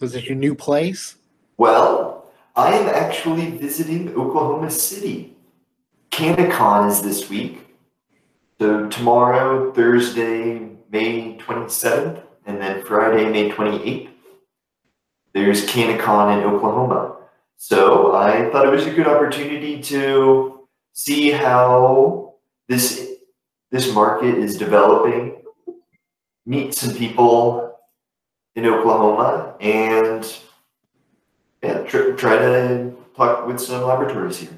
Was it your new place? Well, I am actually visiting Oklahoma City. CannaCon is this week. So tomorrow, Thursday, May 27th, and then Friday, May 28th, there's CannaCon in Oklahoma. So I thought it was a good opportunity to see how this this market is developing, meet some people in Oklahoma, and yeah, tr- try to talk with some laboratories here.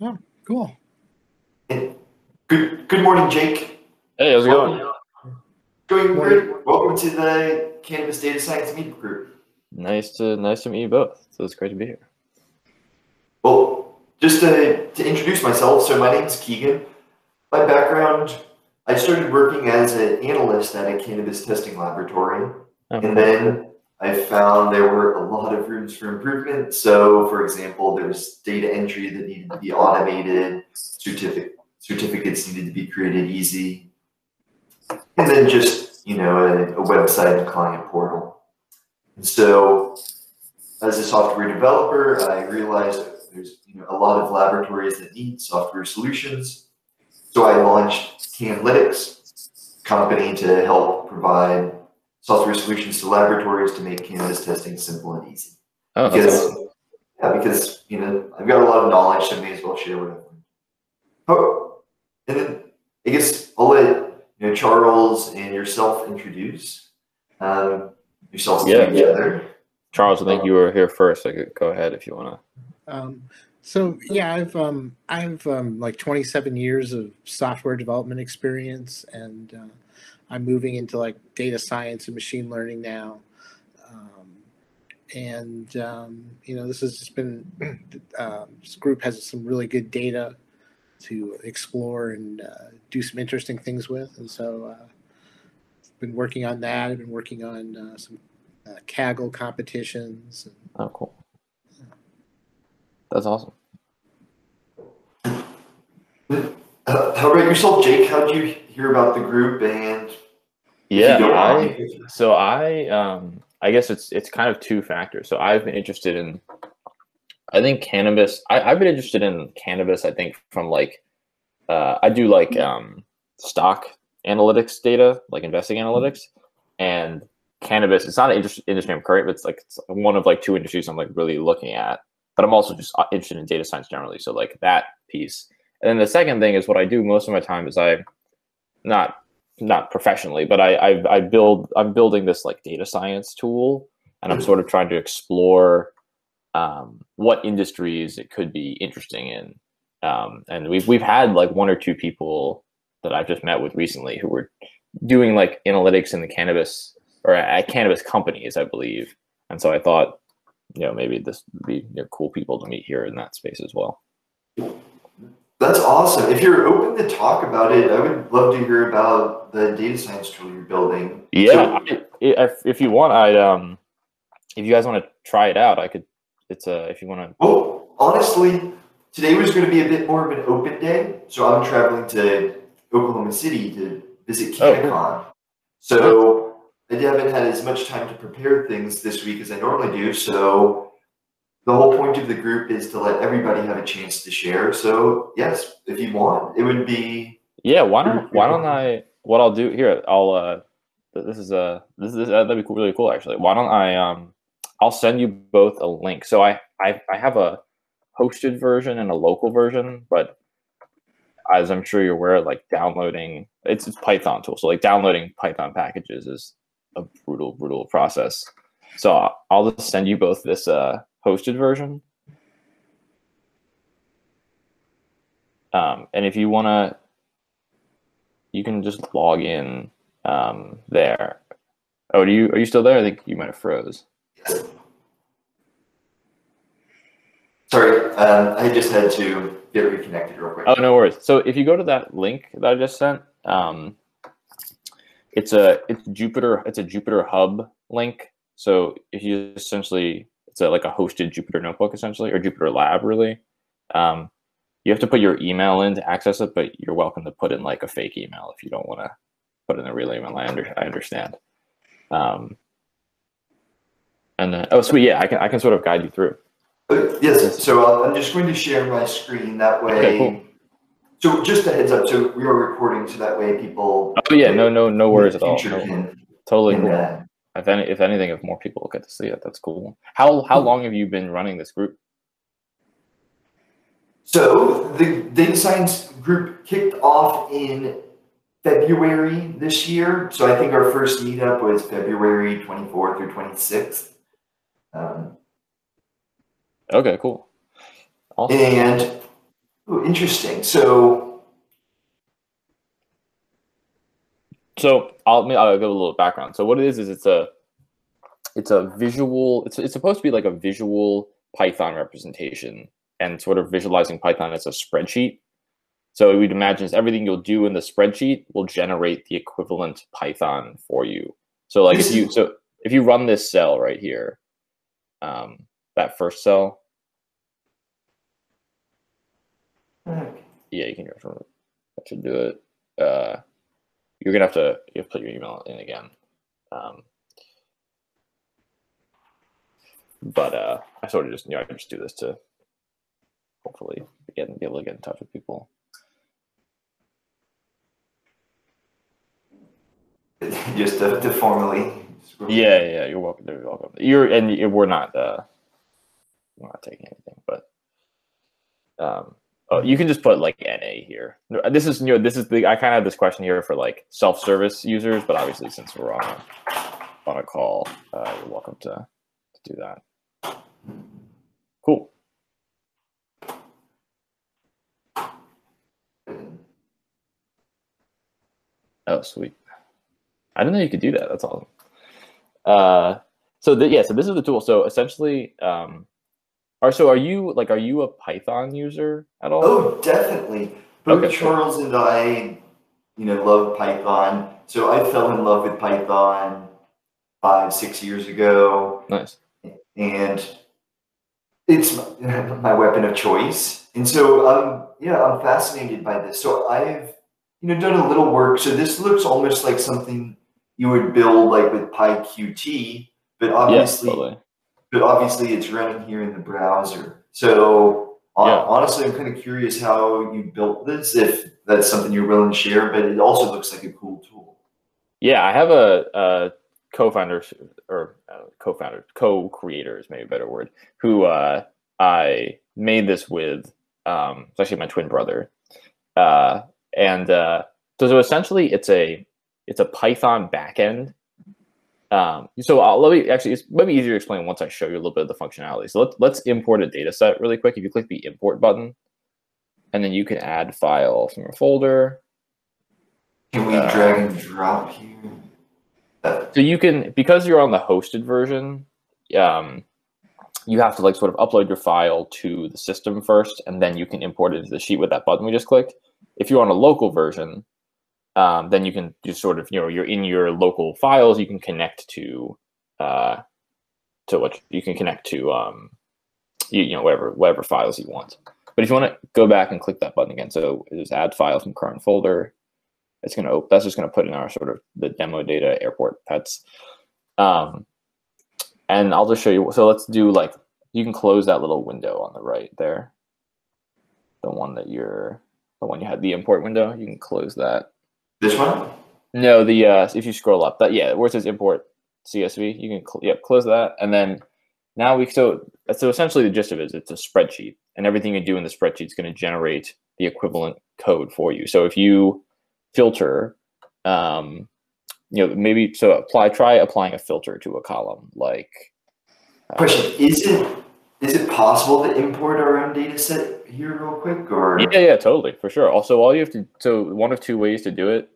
Oh, cool. And good good morning, Jake. Hey, how's it going? Going great. Welcome to the Cannabis Data Science Media Group. Nice to nice to meet you both. So it's great to be here. Well, just to, to introduce myself, so my name is Keegan. My background, I started working as an analyst at a cannabis testing laboratory, Oh, and then I found there were a lot of rooms for improvement. So, for example, there was data entry that needed to be automated, certificate certificates needed to be created easy, and then just you know a, a website and client portal. And so, as a software developer, I realized there's you know a lot of laboratories that need software solutions. So I launched Cannlytics, company to help provide software solutions to laboratories to make cannabis testing simple and easy. oh, that's Because awesome. yeah, because you know I've got a lot of knowledge, so I may as well share what I've learned. Oh, and then I guess I'll let you know Charles and yourself introduce um, yourselves Yeah. to each other. Charles, I think you were here first. I could go ahead if you want to. Um, so yeah, I've um, I've um, like 27 years of software development experience, and uh, I'm moving into like data science and machine learning now. Um, and um, you know, this has just been um, this group has some really good data to explore and uh, do some interesting things with, and so uh, I've been working on that. I've been working on uh, some uh, Kaggle competitions. And, Oh, cool. That's awesome. Uh, how about yourself, Jake? How did you hear about the group and? Yeah, I so I um I guess it's it's kind of two factors. So I've been interested in I think cannabis I, I've been interested in cannabis, I think, from like uh I do like um stock analytics data, like investing analytics, and cannabis, it's not an interest, industry I'm current, but it's like it's one of like two industries I'm like really looking at. But I'm also just uh, interested in data science generally. So like that piece. And then the second thing is what I do most of my time is I not not professionally, but I, I I build I'm building this like data science tool, and I'm sort of trying to explore um, what industries it could be interesting in. Um, and we've we've had like one or two people that I've just met with recently who were doing like analytics in the cannabis or at cannabis companies, I believe. And so I thought, you know, maybe this would be you know, cool people to meet here in that space as well. That's awesome. If you're open to talk about it, I would love to hear about the data science tool you're building. Yeah, I, if if you want, I'd um, if you guys want to try it out, I could. It's a if you want to. Well, honestly, today was going to be a bit more of an open day, so I'm traveling to Oklahoma City to visit Oh, cool. So I haven't had as much time to prepare things this week as I normally do. So the whole point of the group is to let everybody have a chance to share. So yes, if you want, it would be Yeah, why don't why don't I? What I'll do here, I'll uh, this is a this is uh, that'd be cool, really cool actually. Why don't I um, I'll send you both a link. So I I I have a hosted version and a local version, but as I'm sure you're aware, like downloading it's, it's Python tool, so like downloading Python packages is a brutal brutal process. So I'll- I'll just send you both this uh hosted version. Um, and if you want to, you can just log in um, there. Oh, do you are you still there? I think you might have froze. sorry. Um, I just had to get reconnected real quick. Oh, no worries. So if you go to that link that I just sent, um, it's a it's Jupyter it's a Jupyter Hub link. So if you essentially it's a, like a hosted Jupyter notebook essentially or Jupyter Lab really. Um, you have to put your email in to access it, but you're welcome to put in like a fake email if you don't want to put in a real email. I, under, I understand. Um, And then, oh, sweet. Yeah, I can I can sort of guide you through. Uh, yes, so I'm just going to share my screen that way. Okay, cool. So just a heads up, so we are recording so that way people. Oh yeah, no, no, no worries at all. No, totally cool. If any, if anything, if more people get to see it, that's cool. How how Hmm. long have you been running this group? So the data science group kicked off in February this year. So I think our first meetup was February 24th or 26th. Um, Okay, cool. Awesome. and oh, interesting. So So I'll I'll give a little background. So what it is is it's a it's a visual. It's it's supposed to be like a visual Python representation and sort of visualizing Python as a spreadsheet. So we'd imagine everything you'll do in the spreadsheet will generate the equivalent Python for you. So like if you so if you run this cell right here, um, that first cell, yeah, you can just run it. That should do it. Uh, you're gonna have to you have to put your email in again. Um, but uh, I sort of just you know I just do this to hopefully get be able to get in touch with people. just to, to formally. Yeah, yeah, you're welcome. You're welcome. You're and you- we're not uh, we're not taking anything, but um, oh, you can just put like NA here. This is you know this is the I kind of have this question here for like self-service users, but obviously since we're on a on a call, uh, you're welcome to, to do that. Cool. Oh, sweet. I didn't know you could do that. That's awesome. Uh, so the, yeah, so this is the tool. So essentially, um, are so are you like are you a Python user at all? Oh, definitely. Both Okay, cool. Charles and I, you know, love Python. So I fell in love with Python five, six years ago, Nice. and it's my, weapon of choice. And so, um, yeah, I'm fascinated by this. So I've, you know, done a little work. So this looks almost like something you would build like with PyQt, but obviously. But obviously it's running here in the browser. So Yeah. honestly, I'm kind of curious how you built this, if that's something you're willing to share. But it also looks like a cool tool. Yeah, I have a, a co-founder or uh, co-founder, co-creator is maybe a better word, who uh, I made this with. Um, it's actually my twin brother, uh, and uh, so, so essentially it's a it's a Python backend. Um, so I'll, let me actually it's maybe easier to explain once I show you a little bit of the functionality. So let's let's import a data set really quick. If you click the import button, and then you can add file from your folder. Can we Uh, drag and drop here? Uh, So you can because you're on the hosted version, um, you have to like sort of upload your file to the system first, and then you can import it into the sheet with that button we just clicked. If you're on a local version, um, then you can just sort of you know you're in your local files. You can connect to uh, to what you can connect to um, you, you know whatever whatever files you want. But if you want to go back and click that button again, so it's just add file from current folder, it's gonna that's just gonna put in our sort of the demo data airport pets. Um, and I'll just show you. So let's do like you can close that little window on the right there, the one that you're the one you had the import window. You can close that. This one? No, the uh, if you scroll up, that yeah, where it says import CSV, you can cl- yep close that, and then now we so so essentially the gist of it is it's a spreadsheet, and everything you do in the spreadsheet is going to generate the equivalent code for you. So if you filter, um, you know maybe so apply try applying a filter to a column like uh, Question: Is it is it possible to import our own data set here real quick, or Yeah, yeah, totally, for sure. Also, all you have to so one of two ways to do it.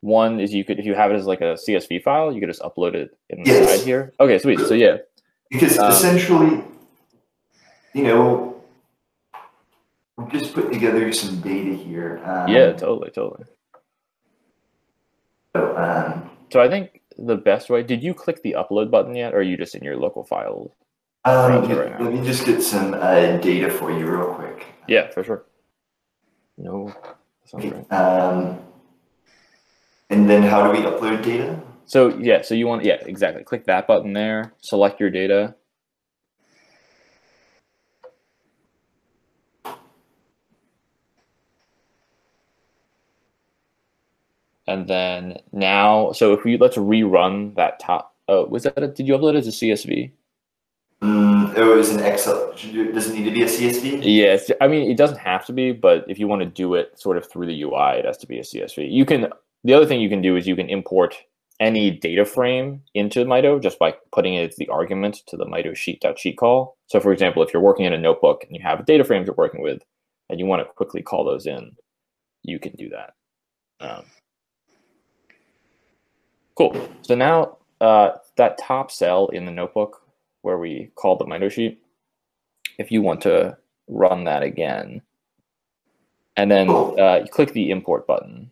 One is you could if you have it as like a CSV file, you could just upload it in the Yes. side here. Okay, sweet. So yeah, because Um, essentially, you know, we're just putting together some data here. Um, yeah, totally, totally. so, um, So I think the best way. Did you click the upload button yet, or are you just in your local file? Um, Browser right let me just get some uh, data for you real quick. Yeah, for sure. No, that sounds right. Um, and then how do we upload data? So yeah, so you want yeah exactly. Click that button there. Select your data. And then now, so if we let's rerun that top. Oh, was that? A, did you upload it as a CSV? Mm, it was an Excel. Does it need to be a CSV? Yes, I mean it doesn't have to be, but if you want to do it sort of through the UI, it has to be a CSV. You can. The other thing you can do is you can import any data frame into Mito just by putting it as the argument to the Mito sheet.sheet call. So, for example, if you're working in a notebook and you have data frames you're working with, and you want to quickly call those in, you can do that. Um, cool. So now uh, that top cell in the notebook where we called the Mito sheet, if you want to run that again, and then uh, you click the import button,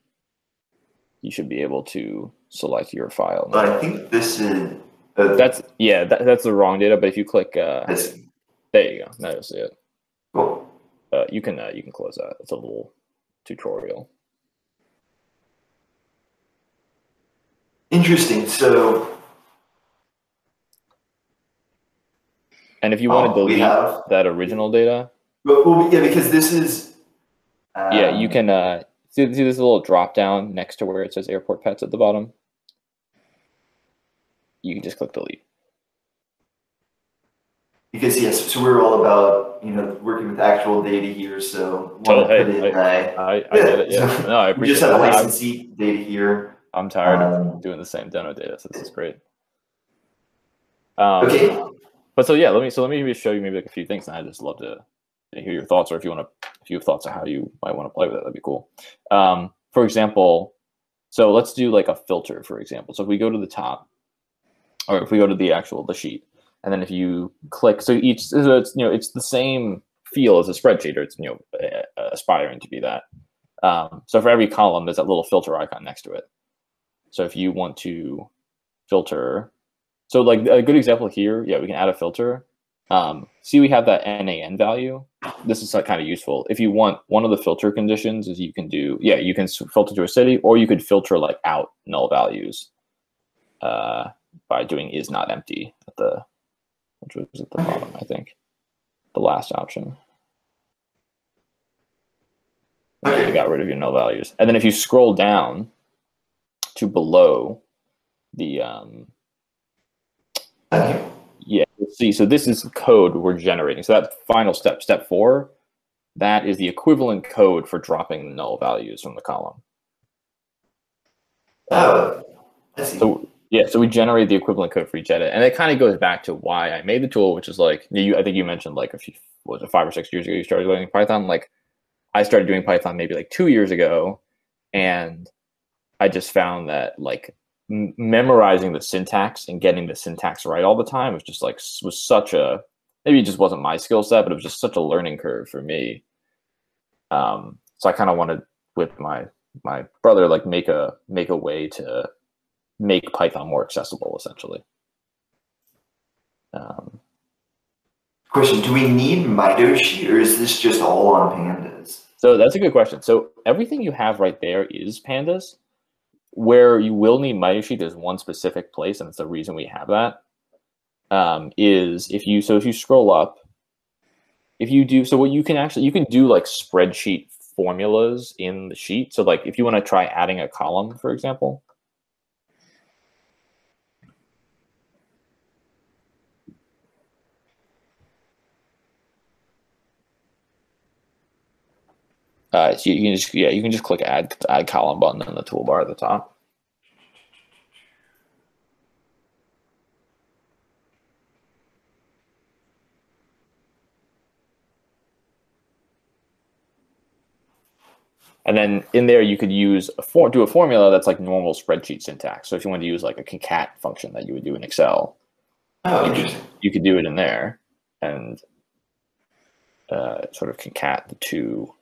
you should be able to select your file. But I think this is. Uh, That's yeah, that, that's the wrong data. But if you click, uh, this. there you go. Now you'll see it. Cool. Uh, you can uh, you can close that. It's a little tutorial. Interesting. So And if you want to oh, delete have. that original data, Well, well, yeah, because this is. yeah, you um, can uh, see, see this little drop down next to where it says airport pets at the bottom. You can just click delete. Because yes, so we're all about you know working with actual data here. So Oh, hey, in. I- I, I get it. Yeah, so no, I we just have that. I'm, licensee data here. I'm tired Um, of doing the same demo data. So this is great. Um, Okay. But so yeah, let me so let me just show you maybe like a few things, and I just love to hear your thoughts, or if you want to, if you have thoughts on how you might want to play with it, that'd be cool. Um, for example, so let's do like a filter, for example. So if we go to the top, or if we go to the actual the sheet, and then if you click, so each so it's you know it's the same feel as a spreadsheet, or it's you know aspiring to be that. Um, so for every column, there's that little filter icon next to it. So if you want to filter so like a good example here, yeah, we can add a filter. Um, see, we have that NAN value. This is kind of useful. If you want, one of the filter conditions is you can do, yeah, you can filter to a city, or you could filter like out null values uh, by doing is not empty at the, which was at the bottom, I think, the last option. You got rid of your null values, and then if you scroll down to below the um. Yeah, let's see. So this is code we're generating. So that final step, step four, that is the equivalent code for dropping the null values from the column. Oh, I see. So yeah, so we generate the equivalent code for each edit, and it kind of goes back to why I made the tool, which is like you. I think you mentioned like a few was it five or six years ago you started learning Python. Like I started doing Python maybe like two years ago, and I just found that like m- memorizing the syntax and getting the syntax right all the time was just like was such a maybe it just wasn't my skill set, but it was just such a learning curve for me. Um, so I kind of wanted with my my brother like make a make a way to make Python more accessible, essentially. Um, Question: Do we need Mitosheet, or is this just all on pandas? so that's a good question. So everything you have right there is pandas. Where you will need Mitosheet is one specific place, and it's the reason we have that. Um, is if you so if you scroll up, if you do so, what you can actually you can do like spreadsheet formulas in the sheet. So like if you want to try adding a column, for example, Uh, so you can just yeah, you can just click add add column button in the toolbar at the top. And then in there you could use a for, do a formula that's like normal spreadsheet syntax. So if you want to use like a concat function that you would do in Excel, Oh, you could, you could do it in there and uh, sort of concat the two.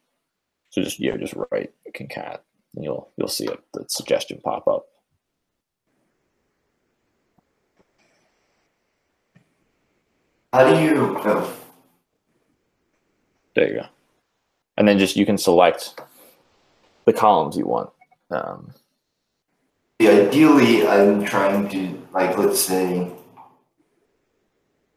So just yeah, just write concat, and you'll you'll see it the suggestion pop up. How do you? Oh, There you go. And then just you can select the columns you want. Um, Yeah, ideally, I'm trying to like let's say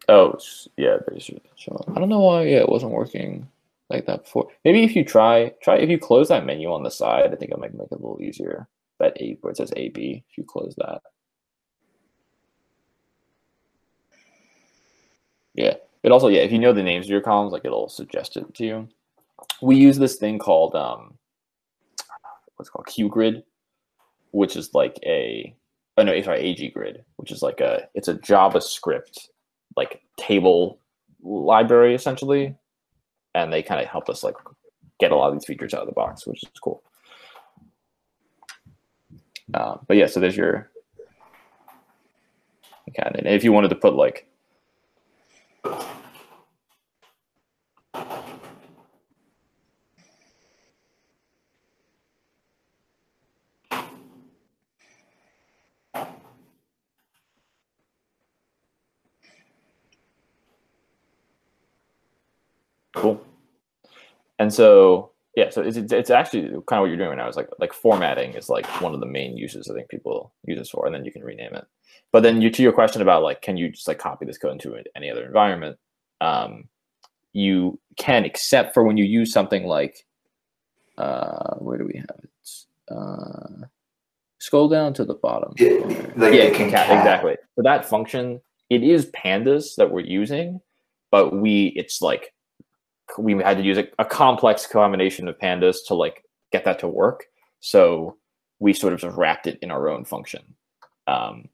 Oh, yeah. I don't know why yeah, it wasn't working like that before. Maybe if you try try if you close that menu on the side, I think it might make it a little easier. That A where it says AB, if you close that. Yeah. It also, yeah, if you know the names of your columns, like it'll suggest it to you. We use this thing called um what's called QGrid, which is like a oh no, sorry, AG grid, which is like a it's a JavaScript like table library essentially. And they kind of helped us like get a lot of these features out of the box, which is cool. Uh, but yeah, so there's your okay, and if you wanted to put like And so yeah, so it's, it's actually kind of what you're doing right now. Is like like formatting is like one of the main uses I think people use this for, and then you can rename it. But then you to your question about like can you just like copy this code into any other environment? Um, you can, except for when you use something like uh, where do we have it? Uh, scroll down to the bottom. Yeah, like yeah, the concat, concat. exactly. So that function, it is pandas that we're using, but we it's like we had to use a, a complex combination of pandas to like get that to work. So we sort of just wrapped it in our own function. Um,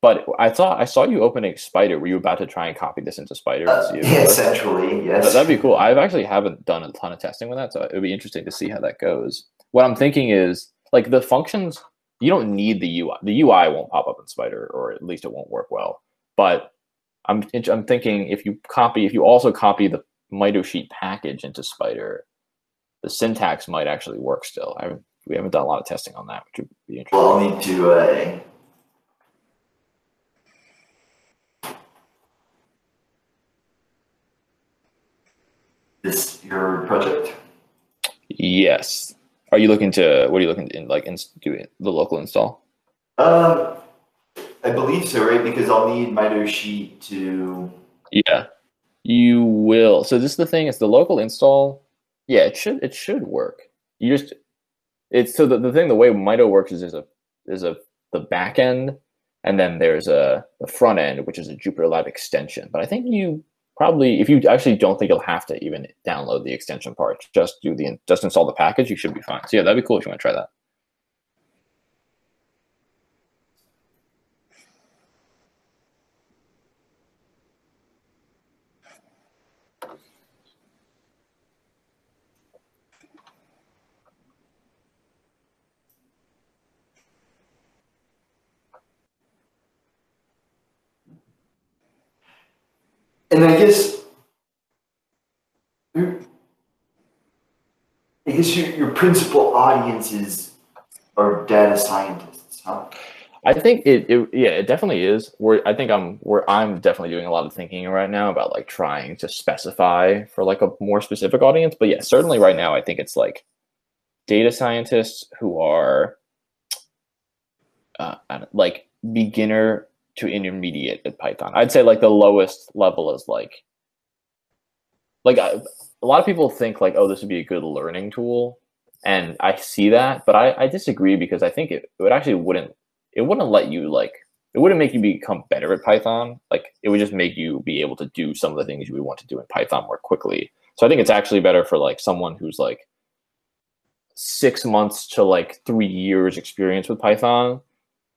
but I thought I saw you opening Spyder. Were you about to try and copy this into Spyder? uh, see if yeah, it essentially yes. That- That'd be cool. I've actually haven't done a ton of testing with that, so it'd be interesting to see how that goes. What I'm thinking is like the functions. You don't need the UI. The UI won't pop up in Spyder, or at least it won't work well. But I'm I'm thinking if you copy, if you also copy the Mito sheet package into Spyder, the syntax might actually work still. I haven't, we haven't done a lot of testing on that, which would be interesting. Well, I'll need to uh, this your project. Yes. Are you looking to? What are you looking to in, like in, do it, the local install? Um, I believe so, right? Because I'll need Mito sheet to. Yeah, you will. So this is the thing: is the local install. Yeah, it should it should work. You just it's so the, the thing the way Mito works is there's a there's a the back end and then there's a the front end which is a Jupyter Lab extension. But I think you probably if you actually don't think you'll have to even download the extension part, just do the just install the package. You should be fine. So yeah, that'd be cool if you want to try that. And I guess. I guess your, your principal audiences are data scientists, huh? I think it, it yeah, it definitely is. Where I think I'm where I'm definitely doing a lot of thinking right now about like trying to specify for like a more specific audience. But yeah, certainly right now I think it's like data scientists who are uh, like beginner to intermediate at Python. I'd say like the lowest level is like like I, a lot of people think like oh this would be a good learning tool and I see that, but I, I disagree because I think it, it actually wouldn't it wouldn't let you like it wouldn't make you become better at Python. Like it would just make you be able to do some of the things you would want to do in Python more quickly. So I think it's actually better for like someone who's like six months to like three years experience with Python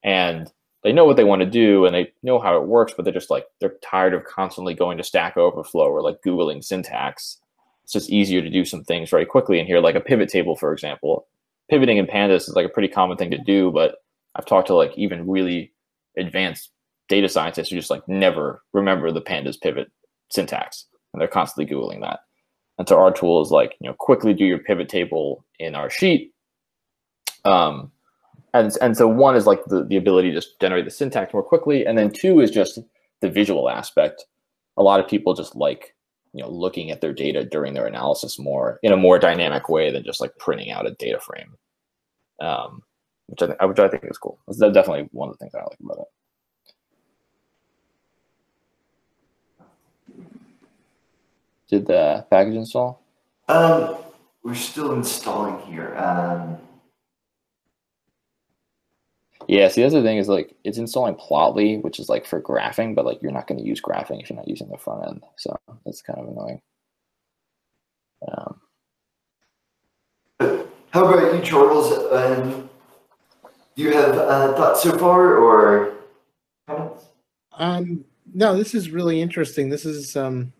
and they know what they want to do and they know how it works, but they're just like they're tired of constantly going to Stack Overflow or like Googling syntax. It's just easier to do some things very quickly in here, like a pivot table, for example. Pivoting in Pandas is like a pretty common thing to do, but I've talked to like even really advanced data scientists who just like never remember the pandas pivot syntax and they're constantly googling that and so our tool is like you know quickly do your pivot table in our sheet um and and so one is like the, the ability to just generate the syntax more quickly and then two is just the visual aspect a lot of people just like you know looking at their data during their analysis more in a more dynamic way than just like printing out a data frame um which I, th- which I think is cool. That's definitely one of the things I like about it. Did the package install? Um, we're still installing here. Um, Yeah, see, that's the thing is like it's installing Plotly, which is like for graphing, but like you're not going to use graphing if you're not using the front end. So that's kind of annoying. Um, how about you, Charles? Um, do you have uh, thoughts so far or comments? Um, no, this is really interesting. This is, um,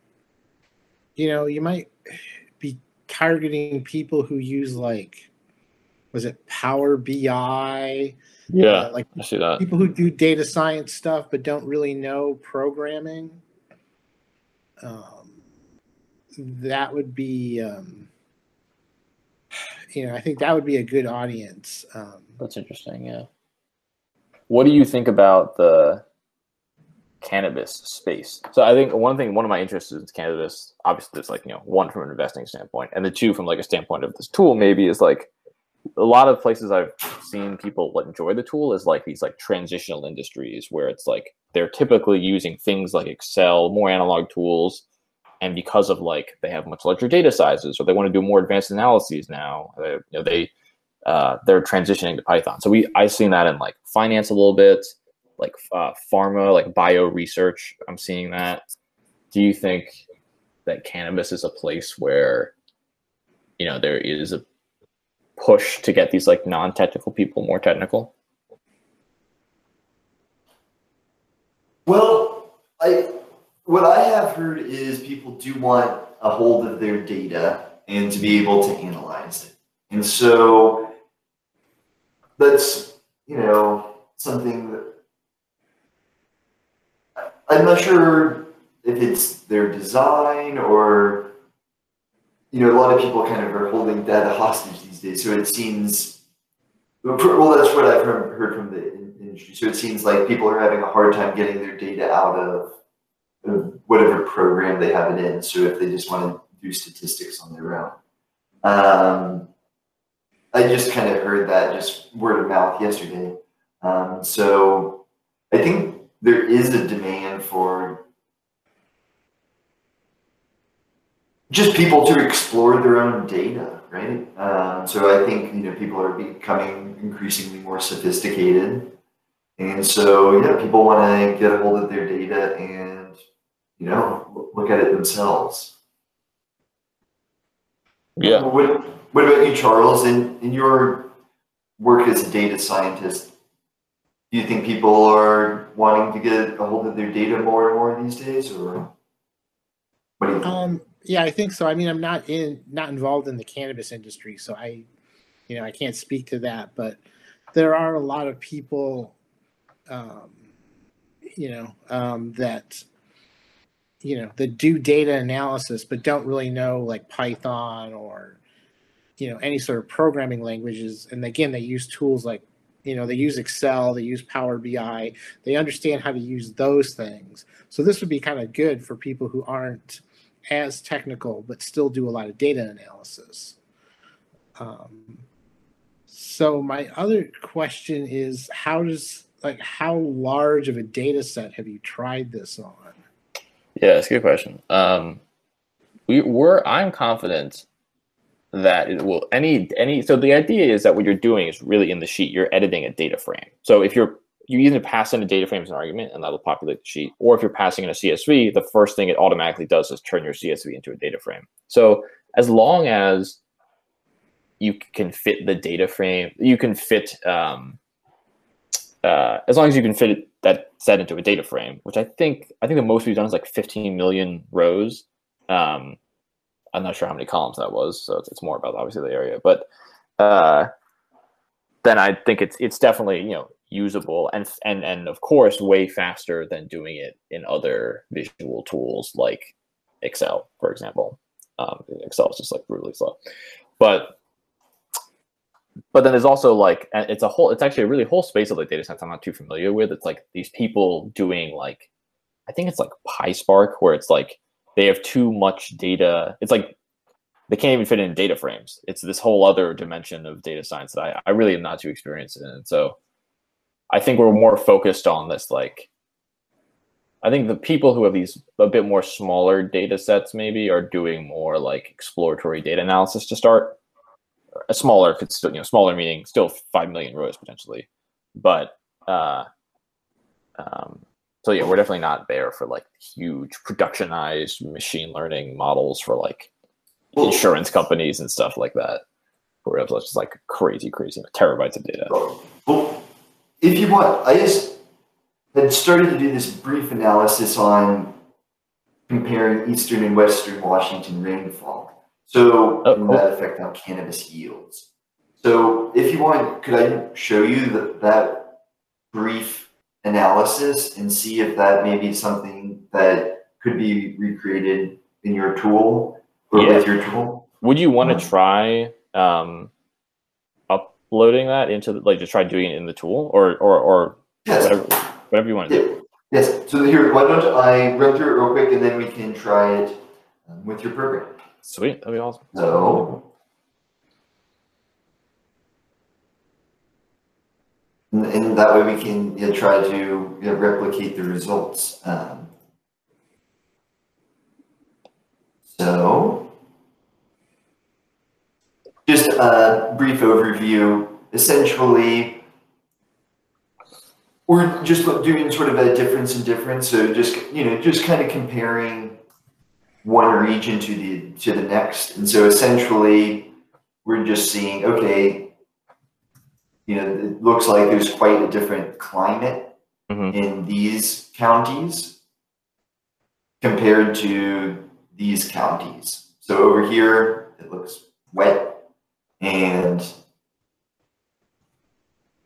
you know, you might be targeting people who use like, was it Power BI? yeah, Uh, like I see that. people who do data science stuff but don't really know programming. Um, that would be, um, you know, I think that would be a good audience. Um, That's interesting. Yeah. What do you think about the cannabis space? So I think one thing, one of my interests is cannabis. Obviously, there's like you know one from an investing standpoint, and the two from like a standpoint of this tool maybe is like a lot of places I've seen people enjoy the tool is like these like transitional industries where it's like they're typically using things like Excel, more analog tools, and because of like they have much larger data sizes or they want to do more advanced analyses now, they, you know they uh, they're transitioning to Python. So we I've seen that in like finance a little bit, like uh, pharma, like bio research. I'm seeing that. Do you think that cannabis is a place where you know there is a push to get these like non-technical people more technical? Well, I what I have heard is people do want a hold of their data and to be able to analyze it. And so that's, you know, something that I'm not sure if it's their design or you know, a lot of people kind of are holding data hostage these days. So it seems well, that's what I've heard, from the industry. So it seems like people are having a hard time getting their data out of of whatever program they have it in. So if they just want to do statistics on their own, um, I just kind of heard that just word of mouth yesterday. Um, so I think there is a demand for just people to explore their own data, right? Um, so I think you know people are becoming increasingly more sophisticated, and so yeah, people want to get a hold of their data and you know look at it themselves. Yeah. What What about you, Charles? In in your work as a data scientist, do you think people are wanting to get a hold of their data more and more these days, or what do you think? Um, yeah, I think so. I mean, I'm not in, not involved in the cannabis industry, so I, you know, I can't speak to that. But there are a lot of people, um, you know, um, that, you know, that do data analysis, but don't really know like Python or, you know, any sort of programming languages. And again, they use tools like, you know, they use Excel, they use Power BI, they understand how to use those things. So this would be kind of good for people who aren't as technical but still do a lot of data analysis. Um, so my other question is how does like how large of a data set have you tried this on? Yeah, it's a good question. Um, we were. I'm confident that it will any any. So the idea is that what you're doing is really in the sheet. You're editing a data frame. So if you're you either pass in a data frame as an argument, and that'll populate the sheet, or if you're passing in a CSV, the first thing it automatically does is turn your CSV into a data frame. So as long as you can fit the data frame, you can fit um, uh, as long as you can fit it, that set into a data frame, which I think I think the most we've done is like 15 million rows. Um, I'm not sure how many columns that was, so it's, it's more about obviously the area, but uh, then I think it's it's definitely you know usable and and and of course way faster than doing it in other visual tools like Excel, for example. Um, Excel is just like brutally slow, but but then there's also like it's a whole it's actually a really whole space of like data science I'm not too familiar with. It's like these people doing like I think it's like PySpark where it's like they have too much data. It's like they can't even fit in data frames. It's this whole other dimension of data science that I, I really am not too experienced in. So I think we're more focused on this like I think the people who have these a bit more smaller data sets maybe are doing more like exploratory data analysis to start. A smaller, if it's still, you know, smaller meaning still five million rows potentially. But uh um so yeah, we're definitely not there for like huge productionized machine learning models for like insurance companies and stuff like that. Where it's just like crazy, crazy terabytes of data. Well, if you want, I just had started to do this brief analysis on comparing eastern and western Washington rainfall. So, Oh, cool. that oh. effect on cannabis yields. So, if you want, could I show you that, that brief analysis and see if that may be something that could be recreated in your tool or Yeah. with your tool? Would you want to try um, uploading that into the, like just try doing it in the tool or or or Yes. whatever whatever you want to do? Yes, so here, why don't I run through it real quick and then we can try it um, with your program. Sweet, that'd be awesome. So. And, and that way we can yeah, try to yeah, replicate the results. Um, so. Just a brief overview. Essentially, we're just doing sort of a difference in difference. So just you know, just kind of comparing one region to the to the next, and so essentially, we're just seeing okay. You know, it looks like there's quite a different climate Mhm. in these counties compared to these counties. So over here, it looks wet and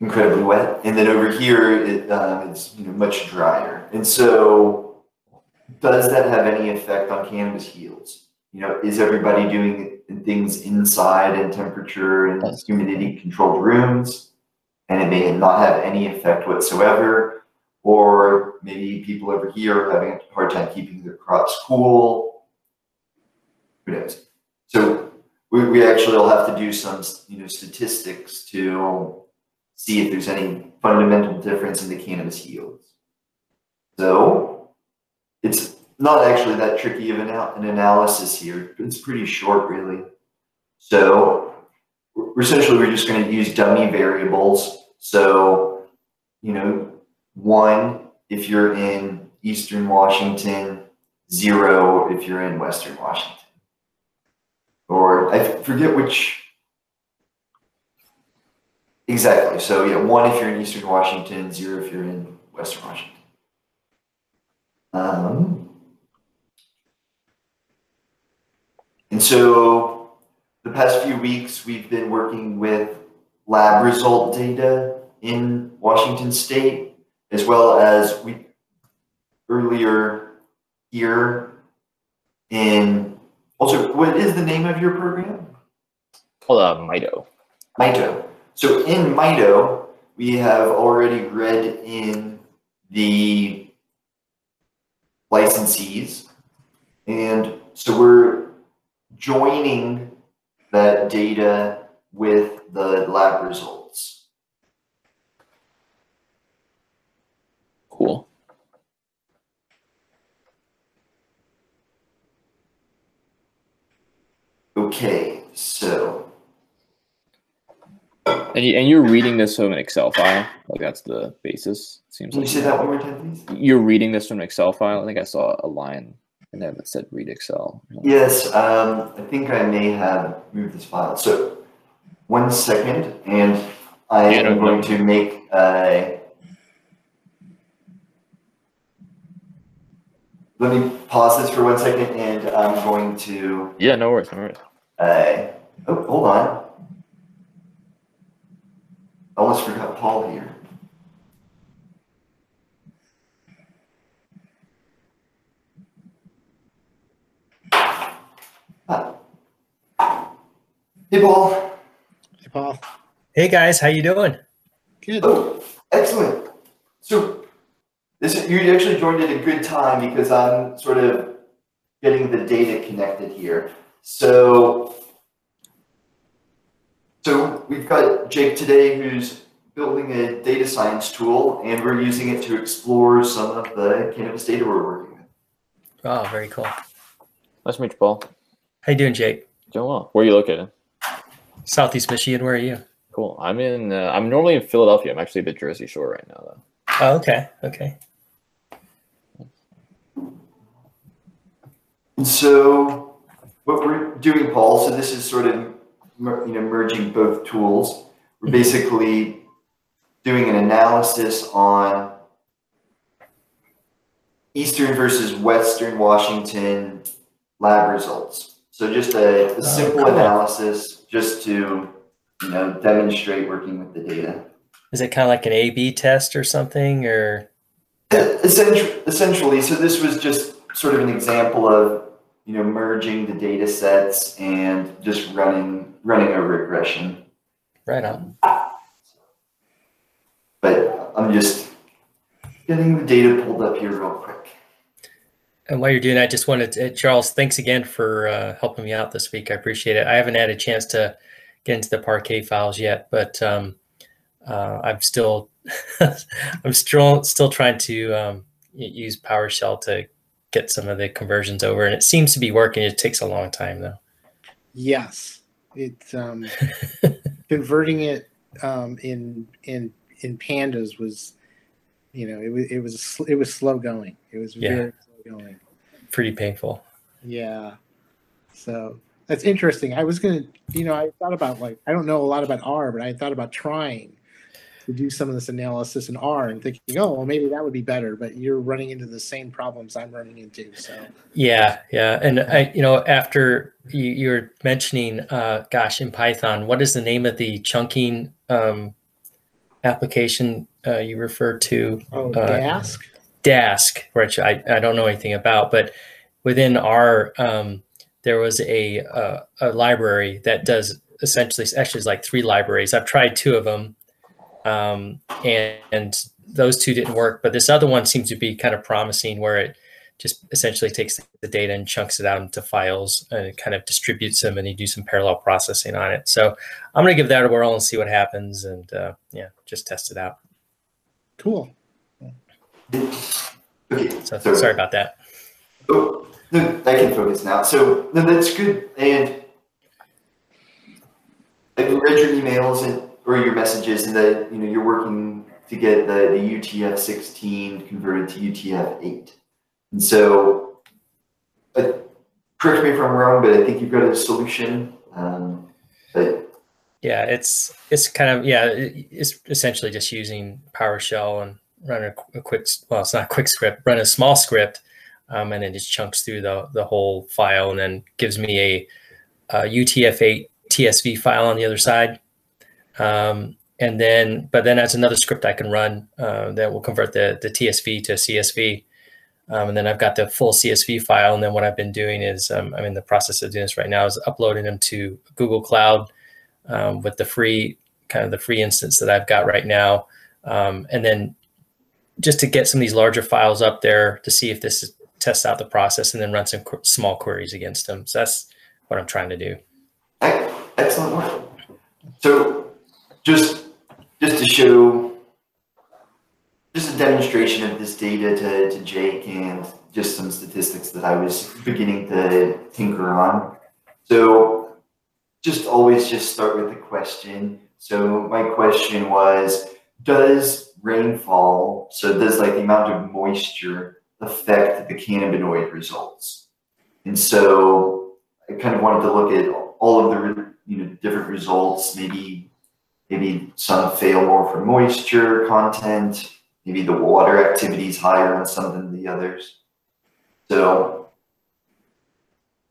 incredibly wet, and then over here, it um, it's you know much drier. And so, does that have any effect on cannabis yields? You know, is everybody doing things inside in temperature and humidity controlled rooms, and it may not have any effect whatsoever? Or maybe people over here are having a hard time keeping their crops cool. Who knows? So we, we actually will have to do some, you know, statistics to see if there's any fundamental difference in the cannabis yields. So it's not actually that tricky of an, an analysis here. It's pretty short, really. So we're essentially we're just going to use dummy variables. So you know, one if you're in Eastern Washington, zero if you're in Western Washington. Or I forget which exactly. So yeah, one if you're in Eastern Washington, zero if you're in Western Washington. Um, and so the past few weeks we've been working with lab result data in Washington State, as well as we earlier here in also what is the name of your program? Called uh, Mito. Mito. So in Mito, we have already read in the licensees. And so we're joining that data with the lab results. Cool. Okay, so And you, and you're reading this from an Excel file. Like that's the basis. It seems can you like say that one more time, please? you're reading this from an Excel file. I think I saw a line in there that said read Excel. Yes, um, I think I may have moved this file. So one second, and I Yeah, am no. going to make a. Let me pause this for one second, and I'm going to. Yeah, no worries, no worries. Uh, oh, hold on. I almost forgot Paul here. Hey, Paul. Hey, Paul. Hey guys, how you doing? Good. Oh, excellent. So this is, you actually joined at a good time because I'm sort of getting the data connected here. So, so we've got Jake today who's building a data science tool, and we're using it to explore some of the cannabis data we're working with. Oh, very cool. Nice to meet you, Paul. How you doing, Jake? Doing well. Where are you located? Southeast Michigan. Where are you? Cool. I'm in. Uh, I'm normally in Philadelphia. I'm actually at the Jersey Shore right now, though. Oh, okay. Okay. And so, what we're doing, Paul, so this is sort of you know merging both tools. We're basically doing an analysis on Eastern versus Western Washington lab results. So just a, a simple cool. analysis, just to you know demonstrate working with the data. Is it kind of like an A/B test or something, or Essentially, essentially, so this was just sort of an example of you know merging the data sets and just running running a regression. right on? But I'm just getting the data pulled up here real quick. And while you're doing that, I just wanted to, Charles, thanks again for uh, helping me out this week. I appreciate it. I haven't had a chance to get into the Parquet files yet, but um, uh, I'm still I'm still still trying to um, use PowerShell to get some of the conversions over, and it seems to be working. It takes a long time though. Yes, it's um, converting it um, in in in pandas was, you know, it was it was it was slow going. It was Yeah. very Pretty painful. Yeah. So that's interesting. I was gonna, you know, I thought about like I don't know a lot about R, but I thought about trying to do some of this analysis in R and thinking, oh, well, maybe that would be better. But you're running into the same problems I'm running into. So Yeah, yeah, and I, you know, after you, you were mentioning, uh, gosh, in Python, what is the name of the chunking um, application uh, you refer to? oh, Uh, Dask. Dask, which I, I don't know anything about, but within our, um, there was a, a library that does essentially actually it's like three libraries. I've tried two of them, um, and, and those two didn't work, but this other one seems to be kind of promising, where it just essentially takes the data and chunks it out into files and it kind of distributes them, and you do some parallel processing on it. So I'm gonna give that a whirl and see what happens, and uh, yeah, just test it out. Cool. Okay, So so- sorry about that. Oh, no, I can focus now. So no, that's good. And I read your emails and or your messages, and that you know you're working to get the, the UTF-16 converted to UTF-8. And so, uh, correct me if I'm wrong, but I think you've got a solution. Um, but Yeah, it's it's kind of yeah, it's essentially just using PowerShell and run a, a quick well, it's not a quick script, run a small script, um, and then just chunks through the the whole file and then gives me a, a UTF-8 TSV file on the other side, um, and then but then that's another script I can run uh, that will convert the the TSV to CSV. Um, and then I've got the full CSV file. And then what I've been doing is um, I'm in the process of doing this right now is uploading them to Google Cloud um, with the free kind of the free instance that I've got right now, um, and then just to get some of these larger files up there to see if this tests out the process, and then run some qu- small queries against them. So that's what I'm trying to do. excellent work. So just just to show just a demonstration of this data to, to Jake and just some statistics that I was beginning to tinker on. So just always just start with the question. So my question was, does rainfall, so does like the amount of moisture affect the cannabinoid results? And so I kind of wanted to look at all of the you know different results. Maybe maybe some fail more for moisture content. Maybe the water activity is higher on some than the others. So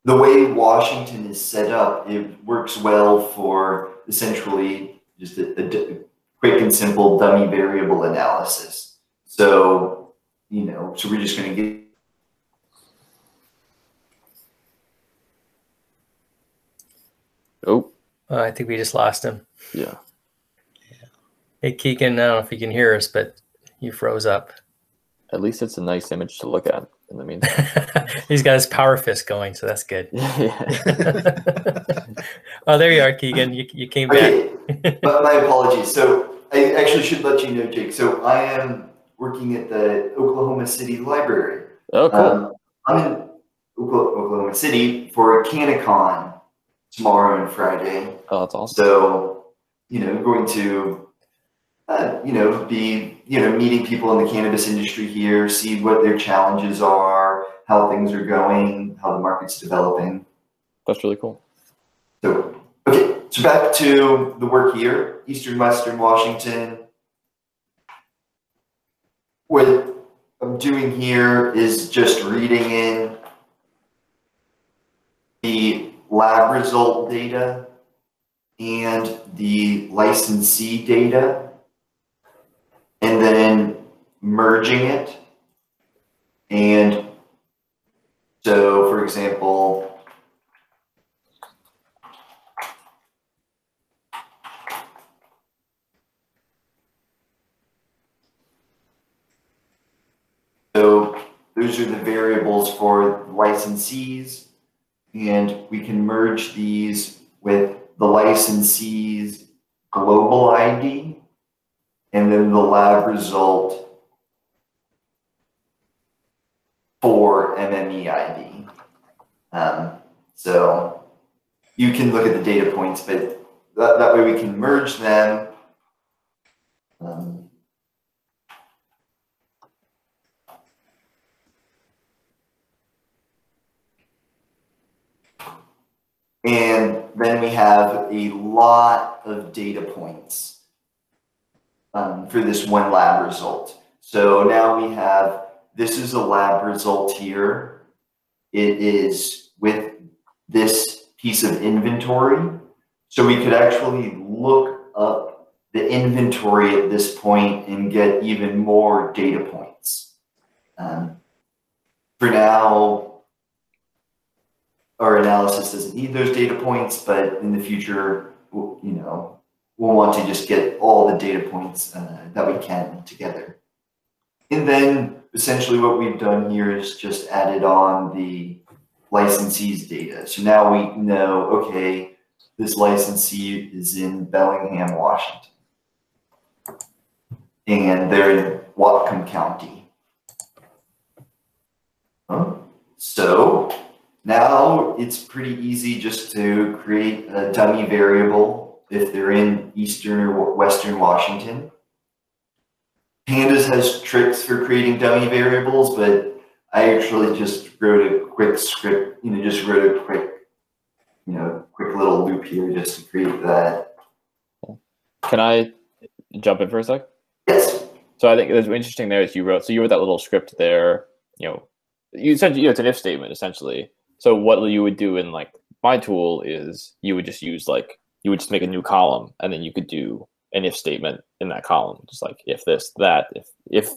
the way Washington is set up, it works well for essentially just a, a quick and simple dummy variable analysis. So you know, so we're just going to get Oh, Uh, I think we just lost him. yeah. Hey, Keegan, I don't know if you can hear us, but you froze up. At least it's a nice image to look at. in the meantime. He's got his power fist going, so that's good. yeah. oh, there you are, Keegan. You, you came back. Okay, but my apologies. So I actually should let you know, Jake. So I am working at the Oklahoma City Library. Oh, cool. Um, I'm in Oklahoma City for a CannaCon tomorrow and Friday. oh, that's awesome. So, you know, going to, uh, you know, be, you know, meeting people in the cannabis industry here, see what their challenges are, how things are going, how the market's developing. That's really cool. So, okay, so back to the work here, Eastern Western Washington. What I'm doing here is just reading in the lab result data and the licensee data, and then merging it. And so, for example, So those are the variables for licensees. And we can merge these with the licensee's global ID and then the lab result for MME ID. Um, so you can look at the data points, but that, that way we can merge them. Um, And then we have a lot of data points um, for this one lab result. So now we have, this is a lab result here. It is with this piece of inventory. So we could actually look up the inventory at this point and get even more data points. Um, for now, our analysis doesn't need those data points, but in the future, you know, we'll want to just get all the data points uh, that we can together. And then essentially what we've done here is just added on the licensee's data. So now we know, okay, this licensee is in Bellingham, Washington. And they're in Whatcom County. Huh? So now it's pretty easy just to create a dummy variable if they're in Eastern or Western Washington. Pandas has tricks for creating dummy variables, but I actually just wrote a quick script, you know, just wrote a quick, you know, quick little loop here just to create that. Can I jump in for a sec? Yes. So I think it's interesting there is you wrote so you wrote that little script there, you know, you said you know, it's an if statement essentially. So what you would do in like my tool is you would just use like you would just make a new column and then you could do an if statement in that column, just like if this, that, if if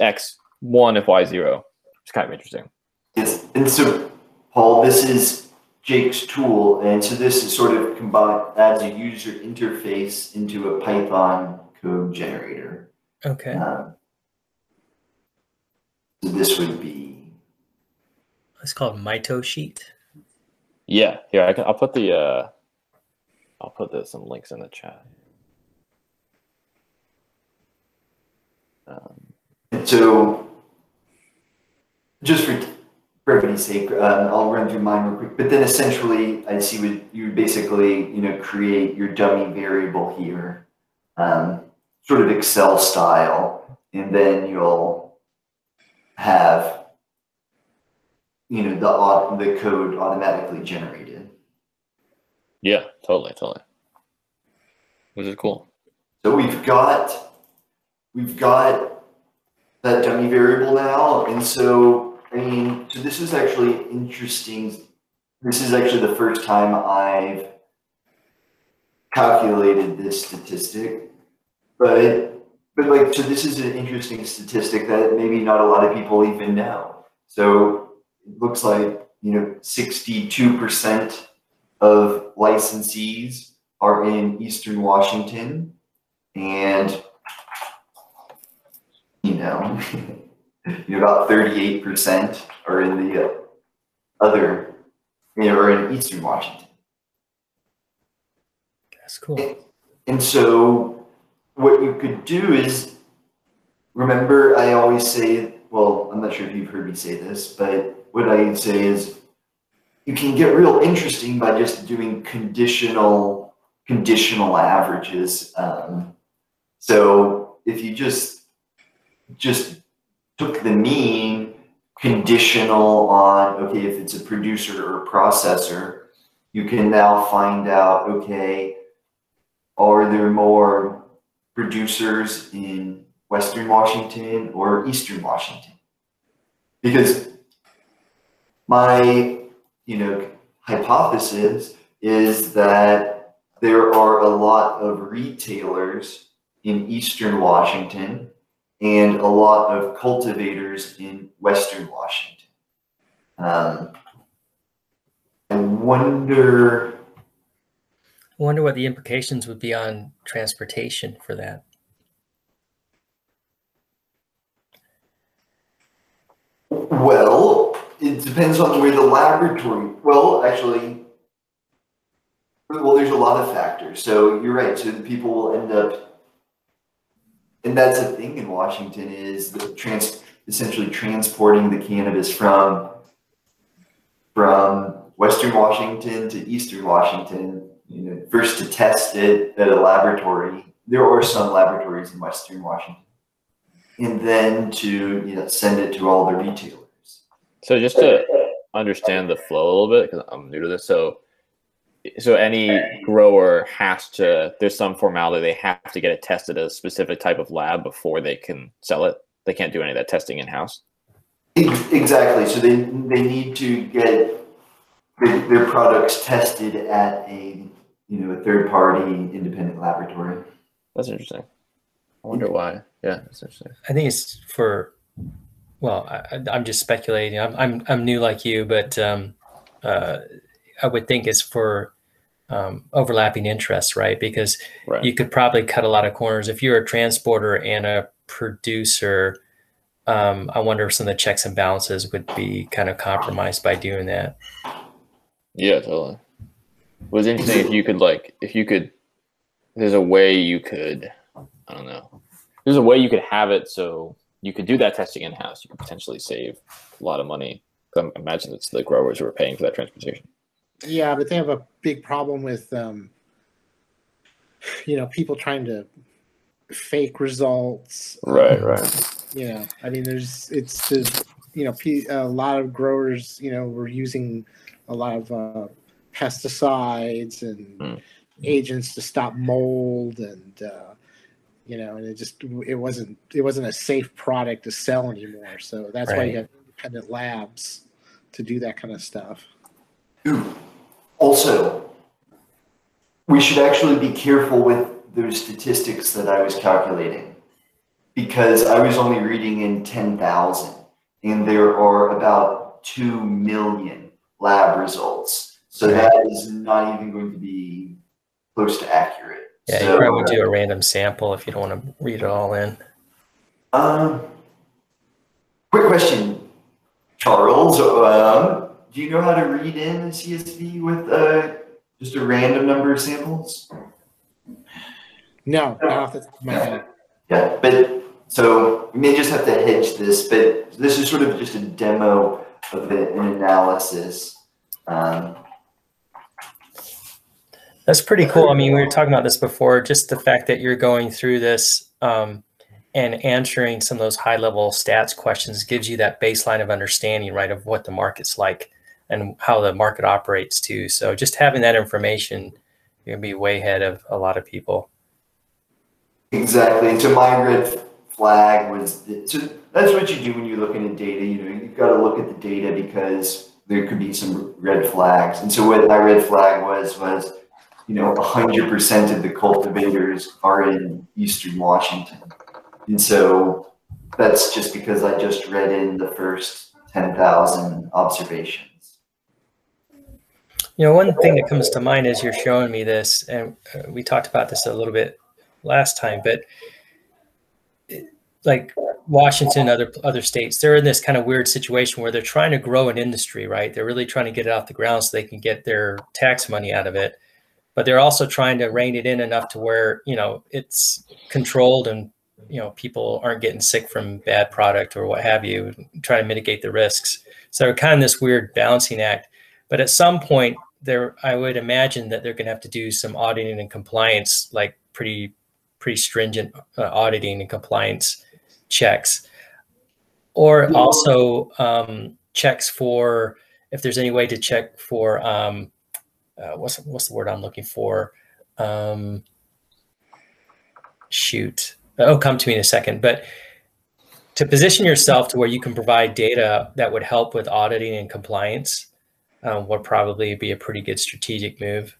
x one, if y zero. It's kind of interesting. Yes. And so, Paul, this is Jake's tool, and so this is sort of combined adds a user interface into a Python code generator. Okay. Um, so this would be It's called Mitosheet. Yeah, here I can. I'll put the. uh I'll put the, some links in the chat. Um, And so, just for brevity's sake, um, I'll run through mine real quick. But then essentially, I see what you would basically, you know, create your dummy variable here, um, sort of Excel style, and then you'll have, you know, the the code automatically generated. yeah, totally, totally. Which is cool. So we've got we've got that dummy variable now, and so I mean, so this is actually interesting. This is actually the first time I've calculated this statistic, but but like so this is an interesting statistic that maybe not a lot of people even know. So it looks like you know sixty-two percent of licensees are in Eastern Washington, and you know, you know, about 38% are in the uh, other, you know, or in eastern Washington. That's cool. And so what you could do is remember I always say, well, I'm not sure if you've heard me say this, but what I'd say is you can get real interesting by just doing conditional conditional averages. Um, so if you just just took the mean conditional on okay if it's a producer or a processor, you can now find out okay are there more producers in Western Washington or Eastern Washington? Because my, you know, hypothesis is that there are a lot of retailers in Eastern Washington and a lot of cultivators in Western Washington. Um, I wonder I wonder what the implications would be on transportation for that. Well, it depends on where the laboratory, well, actually, well, there's a lot of factors. So you're right. So people will end up, and that's a thing in Washington is the trans, essentially transporting the cannabis from from Western Washington to Eastern Washington. You know, first to test it at a laboratory. There are some laboratories in Western Washington, and then to you know send it to all the retailers. So just to understand the flow a little bit, because I'm new to this, so so any grower has to there's some formality they have to get it tested at a specific type of lab before they can sell it. They can't do any of that testing in house. Exactly. So they they need to get their, their products tested at a you know a third party independent laboratory. That's interesting. I wonder why. Yeah, that's interesting. I think it's for, well, I, I'm just speculating. I'm, I'm, I'm new like you, but um, uh, I would think it's for um, overlapping interests, right? Because Right. you could probably cut a lot of corners. If you're a transporter and a producer, um, I wonder if some of the checks and balances would be kind of compromised by doing that. Yeah, totally. It was interesting if you could like if you could there's a way you could I don't know. There's a way you could have it so you could do that testing in house. You could potentially save a lot of money. I imagine it's the growers who are paying for that transportation. Yeah, but they have a big problem with, um, you know, people trying to fake results. Right, right. You know, I mean, there's it's the you know a lot of growers you know were using a lot of uh, pesticides and Mm. agents to stop mold and uh, you know and it just it wasn't it wasn't a safe product to sell anymore. So that's why you have independent labs to do that kind of stuff. Ooh. Also, we should actually be careful with those statistics that I was calculating because I was only reading in 10,000 and there are about 2 million lab results. So that is not even going to be close to accurate. Yeah, so, you probably do a random sample if you don't want to read it all in. Um, quick question, Charles. Um, do you know how to read in a CSV with uh, just a random number of samples? No, not off the top of my head. Yeah, but so we may just have to hedge this, but this is sort of just a demo of an analysis. Um, That's pretty cool. I mean, we were talking about this before. Just the fact that you're going through this um, and answering some of those high level stats questions gives you that baseline of understanding, right, of what the market's like and how the market operates too. So just having that information, you're gonna be way ahead of a lot of people. exactly. So my red flag was so that's what you do when you're looking at data. You know, you've got to look at the data because there could be some red flags. And so what my red flag was was you know, 100% of the cultivators are in Eastern Washington. And so that's just because I just read in the first 10,000 observations. You know, one thing that comes to mind as you're showing me this, and uh, we talked about this a little bit last time, but it- like Washington, other other states, they're in this kind of weird situation where they're trying to grow an industry, right? They're really trying to get it off the ground so they can get their tax money out of it. But they're also trying to rein it in enough to where, you know, it's controlled and, you know, people aren't getting sick from bad product or what have you, trying to mitigate the risks. So they're kind of this weird balancing act. But at some point, there I would imagine that they're going to have to do some auditing and compliance, like pretty pretty stringent uh, auditing and compliance checks, or also um, checks for if there's any way to check for um, uh, what's what's the word I'm looking for? Um, shoot, oh, come to me in a second. But to position yourself to where you can provide data that would help with auditing and compliance um, would probably be a pretty good strategic move.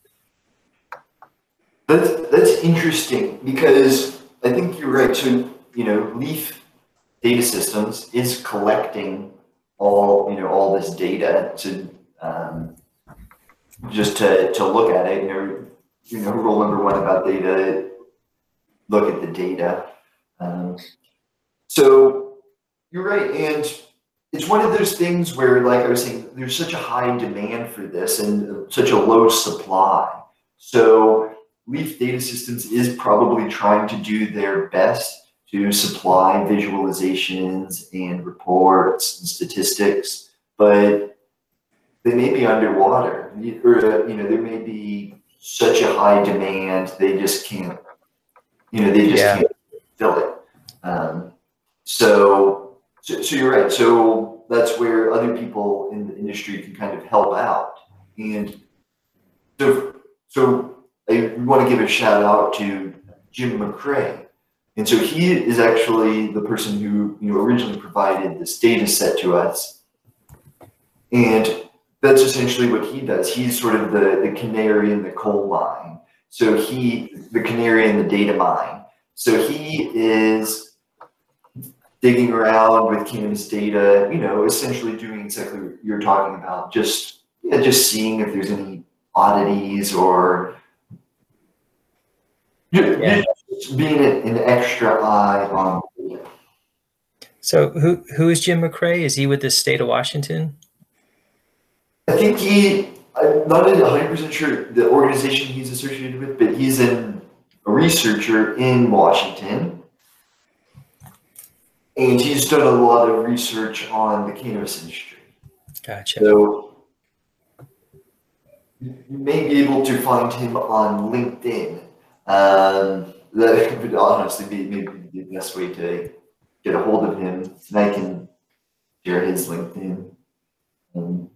That's that's interesting because I think you're right. So you know, Leaf Data Systems is collecting all you know all this data to um, just to to look at it. You know, you know, rule number one about data: look at the data. Um, so you're right, and it's one of those things where, like I was saying, there's such a high demand for this and such a low supply. So Leaf Data Systems is probably trying to do their best to supply visualizations and reports and statistics, but they may be underwater, or you know, there may be such a high demand they just can't, you know, they just Yeah. can't fill it. Um, so, so, so you're right. So that's where other people in the industry can kind of help out, and so so I want to give a shout out to Jim McCrae. And so he is actually the person who you know originally provided this data set to us. And that's essentially what he does. He's sort of the, the canary in the coal mine. So he the canary in the data mine. So he is digging around with cannabis data, you know, essentially doing exactly what you're talking about, just yeah, just seeing if there's any oddities or Yeah. being an extra eye on. So who who is Jim McCrae? Is he with the state of Washington? I think he, I'm not 100% sure the organization he's associated with, but he's an, a researcher in Washington. And he's done a lot of research on the cannabis industry. Gotcha. So you may be able to find him on LinkedIn. Um, that would honestly be maybe the best way to get a hold of him. And I can share his LinkedIn. Um,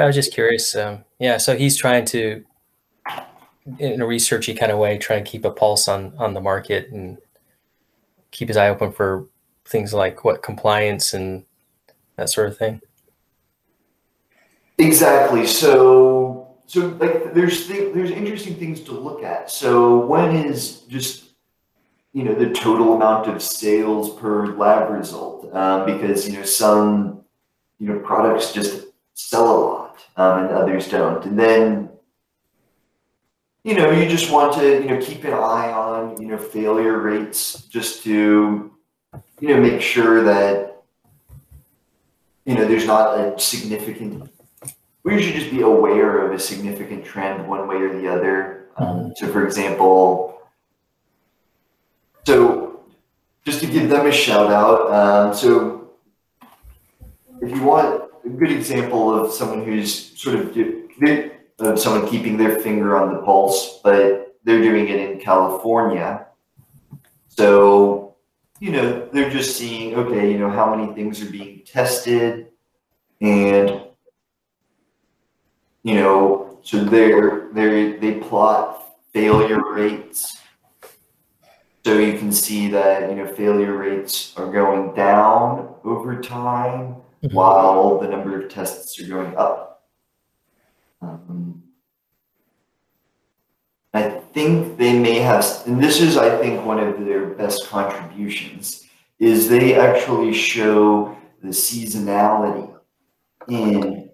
I was just curious. Um, yeah, so he's trying to, in a researchy kind of way, try to keep a pulse on on the market and keep his eye open for things like what compliance and that sort of thing. Exactly. So, so like, there's th- there's interesting things to look at. So, one is just you know the total amount of sales per lab result, um, because you know some you know products just sell a lot um, and others don't, and then you know you just want to you know keep an eye on you know failure rates just to you know make sure that you know there's not a significant we should just be aware of a significant trend one way or the other. Um, so, for example, so just to give them a shout out, um, so if you want a good example of someone who's sort of of someone keeping their finger on the pulse, but they're doing it in California. So, you know, they're just seeing, okay, you know, how many things are being tested and you know, so they're they they plot failure rates. So you can see that you know failure rates are going down over time Mhm. while the number of tests are going up. Um, I think they may have, and this is I think one of their best contributions, is they actually show the seasonality in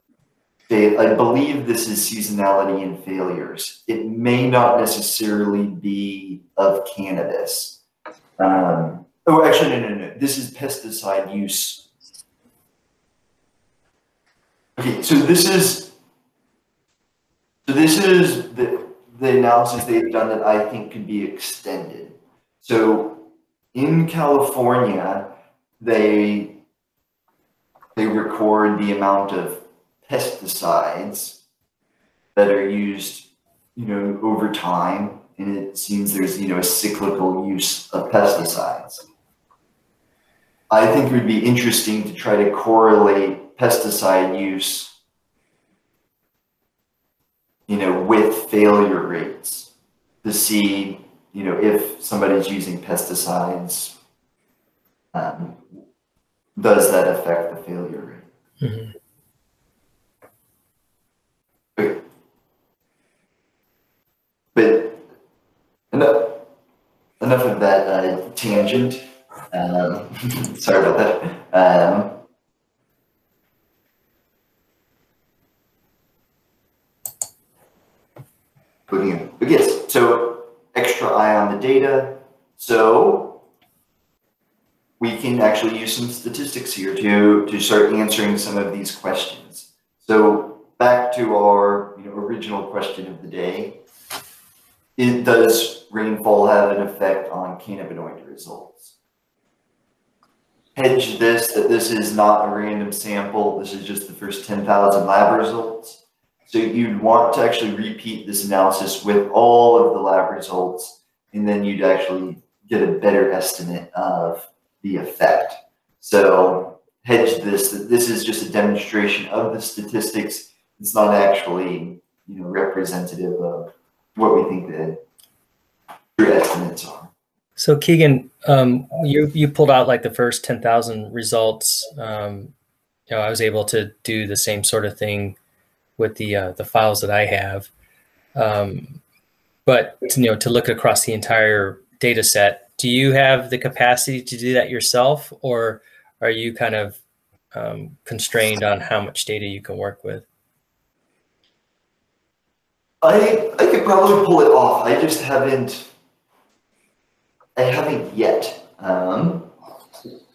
I believe this is seasonality in failures. It may not necessarily be of cannabis. Um, oh, actually, no, no, no. this is pesticide use. Okay, so this is so this is the the analysis they've done that I think could be extended. So in California, they they record the amount of pesticides that are used, you know, over time, and it seems there's you know a cyclical use of pesticides. I think it would be interesting to try to correlate pesticide use you know, with failure rates to see, you know, if somebody's using pesticides, um, does that affect the failure rate? Mhm. But enough, enough of that uh, tangent. Um, sorry about that. Um, in, but yes, so extra eye on the data. So we can actually use some statistics here to, to start answering some of these questions. So back to our you know, original question of the day. It, does rainfall have an effect on cannabinoid results? Hedge this, that this is not a random sample. This is just the first 10,000 lab results. So you'd want to actually repeat this analysis with all of the lab results, and then you'd actually get a better estimate of the effect. So hedge this, this is just a demonstration of the statistics. It's not actually, you know, representative of what we think the true estimates are. So Keegan, um, you you pulled out like the first ten thousand results. Um, you know, I was able to do the same sort of thing with the uh, the files that I have. Um, but to, you know, to look across the entire data set, do you have the capacity to do that yourself, or are you kind of um, constrained on how much data you can work with? I I could probably pull it off. I just haven't. I haven't yet. Um,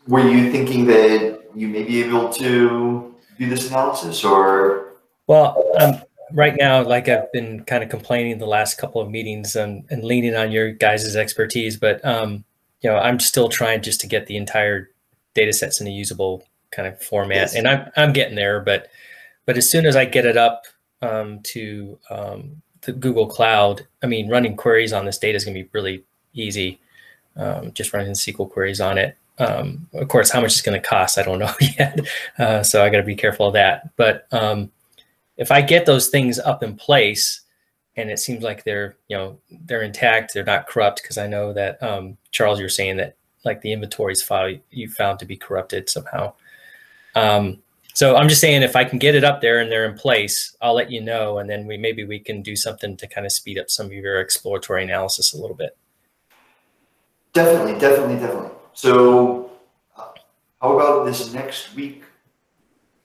were you thinking that you may be able to do this analysis, or Well, um, right now, like I've been kind of complaining the last couple of meetings and, and leaning on your guys' expertise, but um, you know, I'm still trying just to get the entire data sets in a usable kind of format, Yes. and I'm I'm getting there. But but as soon as I get it up um, to um, the Google Cloud, I mean, running queries on this data is going to be really easy. Um, just running SQL queries on it. Um, of course, how much it's going to cost, I don't know yet. Uh, so I got to be careful of that. But um, if I get those things up in place and it seems like they're, you know, they're intact, they're not corrupt, because I know that um, Charles, you're saying that like the inventories file you found to be corrupted somehow. Um, so I'm just saying if I can get it up there and they're in place, I'll let you know, and then we maybe we can do something to kind of speed up some of your exploratory analysis a little bit. definitely, definitely, definitely. So, uh, how about this next week?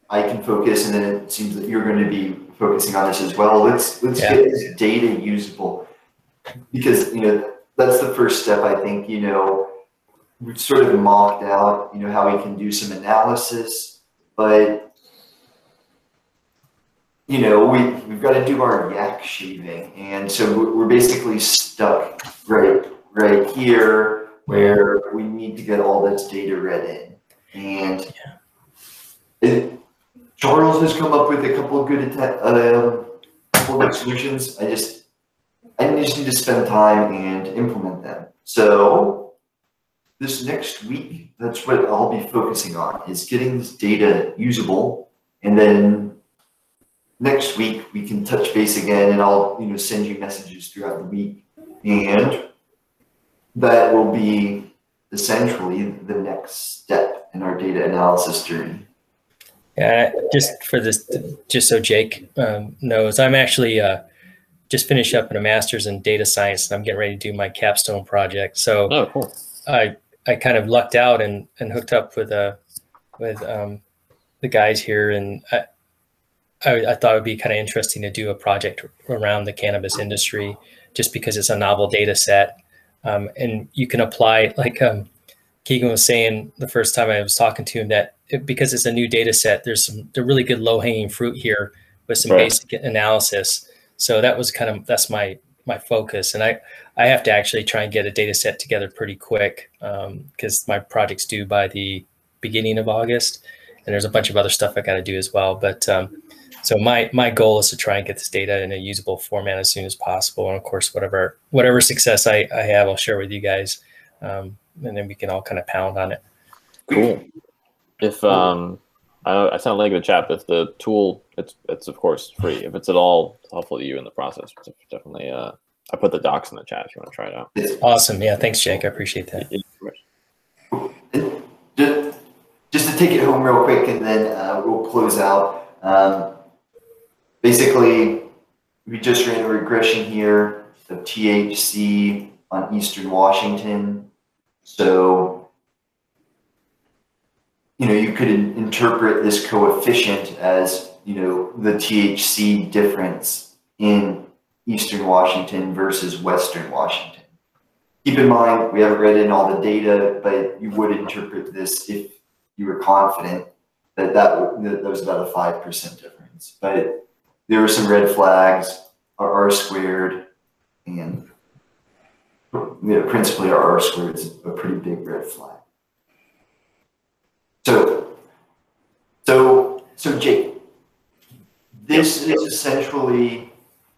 I can focus, and then it seems that you're going to be focusing on this as well. Let's let's Yeah. get this data usable because you know that's the first step. I think you know we've sort of mocked out you know how we can do some analysis, but you know we we've got to do our yak shaving, and so we're- we're basically stuck right right here where we need to get all this data read in. And it, Charles has come up with a couple of good atta- uh, couple of solutions. I just I just need to spend time and implement them. So this next week, that's what I'll be focusing on is getting this data usable, and then next week we can touch base again, and I'll you know send you messages throughout the week, and that will be essentially the next step in our data analysis journey. Yeah, just for this, just so Jake um, knows, I'm actually uh, just finished up in a master's in data science, and I'm getting ready to do my capstone project. So Oh, cool. I I kind of lucked out and, and hooked up with uh, with um, the guys here, and I, I I thought it would be kind of interesting to do a project around the cannabis industry, just because it's a novel data set, um, and you can apply like um, Keegan was saying the first time I was talking to him that it, because it's a new data set, there's some the really good low hanging fruit here with some Right. basic analysis. So that was kind of that's my my focus, and I I have to actually try and get a data set together pretty quick because my project's due by the beginning of August, and there's a bunch of other stuff I got to do as well. But um, so my my goal is to try and get this data in a usable format as soon as possible, and of course, whatever whatever success I, I have, I'll share with you guys, um, and then we can all kind of pound on it. Cool. If um, I, I sent a link in the chat. But if the tool, it's it's of course free. If it's at all helpful to you in the process, definitely. Uh, I put the docs in the chat if you want to try it out. Awesome, yeah, thanks, Jake. I appreciate that. Just, just to take it home real quick and then uh, we'll close out. Um, basically, we just ran a regression here of THC on Eastern Washington. So, you know, you could in- interpret this coefficient as, you know, the THC difference in Eastern Washington versus Western Washington. Keep in mind, we haven't read in all the data, but you would interpret this if you were confident that that, that was about a five percent difference. But there were some red flags, our R squared, and you know, principally our R squared is a pretty big red flag. So, so, so Jake, this is essentially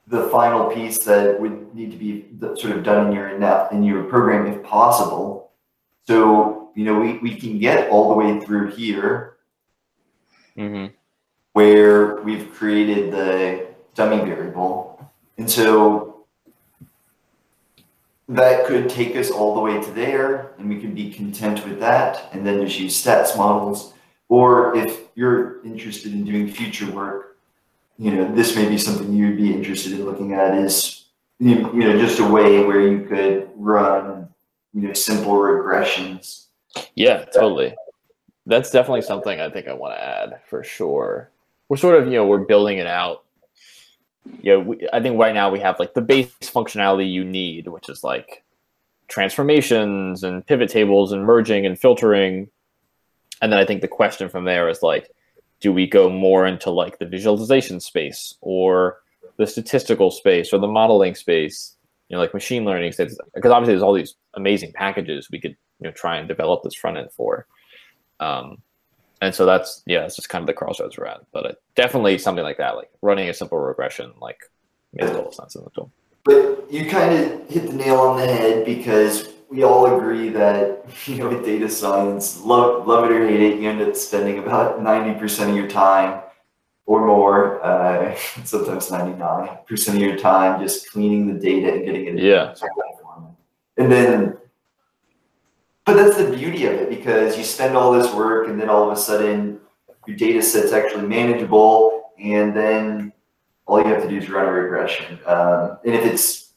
the final piece that would need to be sort of done in your in, in your program if possible. So you know we, we can get all the way through here Mm-hmm. where we've created the dummy variable, and so that could take us all the way to there, and we can be content with that, and then just use stats models. Or if you're interested in doing future work, you know, this may be something you would be interested in looking at is, you know, just a way where you could run, you know, simple regressions. Yeah, totally. That's definitely something I think I want to add for sure. We're sort of, you know, we're building it out. You know, we, I think right now we have like the base functionality you need, which is like transformations and pivot tables and merging and filtering. And then I think the question from there is like, do we go more into like the visualization space or the statistical space or the modeling space? You know, like machine learning space, because obviously there's all these amazing packages we could you know try and develop this front end for. Um, and so that's yeah, it's just kind of the crossroads we're at. But uh, definitely something like that, like running a simple regression, like makes total sense in the tool. But you kind of hit the nail on the head because we all agree that you know with data science, love love it or hate it, you end up spending about ninety percent of your time or more, uh, sometimes ninety nine percent of your time just cleaning the data and getting it. Yeah. the right format. And then, but that's the beauty of it because you spend all this work and then all of a sudden your data set's actually manageable, and then all you have to do is run a regression. Um, and if it's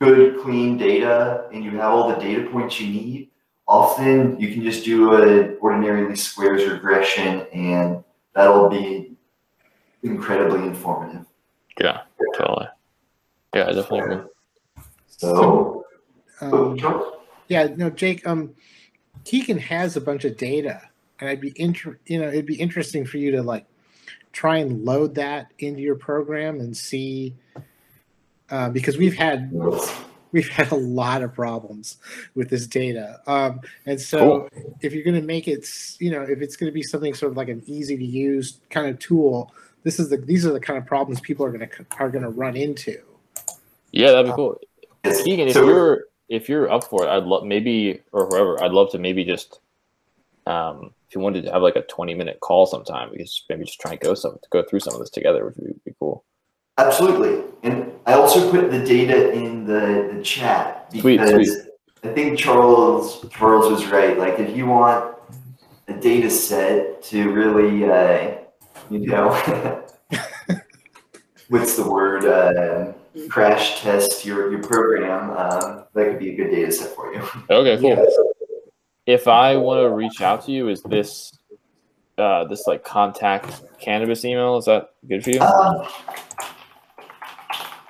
good, clean data and you have all the data points you need, often you can just do an ordinary least squares regression and that'll be incredibly informative. Yeah, totally. Yeah, I definitely agree. So, Um, Charles? Yeah, no, Jake. Um, Keegan has a bunch of data, and I'd be inter- you know, it'd be interesting for you to like try and load that into your program and see, uh, because we've had we've had a lot of problems with this data. Um, and so if you're going to make it, you know, if it's going to be something sort of like an easy to use kind of tool, this is the these are the kind of problems people are going to are going to run into. Yeah, that'd be cool. Keegan, if So- you're if you're up for it, I'd love maybe or whoever, I'd love to maybe just um if you wanted to have like a 20 minute call sometime, we could just maybe just try and go some to go through some of this together, which would be cool. Absolutely. And I also put the data in the, the chat Sweet, because I think Charles Charles was right. Like if you want a data set to really uh, you know what's the word uh, crash test your, your program, um, that could be a good data set for you. Okay, cool. Yes. If I want to reach out to you, is this uh this like contact cannabis email? Is that good for you? Um,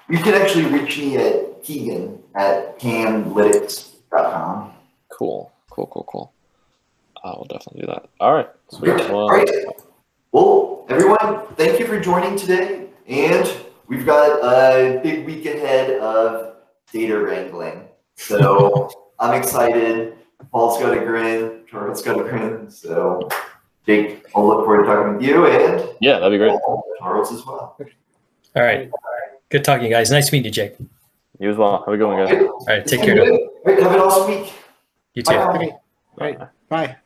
you can actually reach me at Keegan at cannlytics.com. Cool, cool, cool, cool. I will definitely do that. All right. Sweet. Well, All right. Well, everyone, thank you for joining today. And we've got a big week ahead of data wrangling. So I'm excited. Paul's got a grin. Charles got a grin. So, Jake, I'll look forward to talking with you and yeah, that'd be great. Charles as well. All right. Good talking, you guys. Nice meeting you, Jake. You as well. Have a good one, guys. All right. Take care. now. All right, have an awesome week. You too. Bye. Okay. Right. Bye.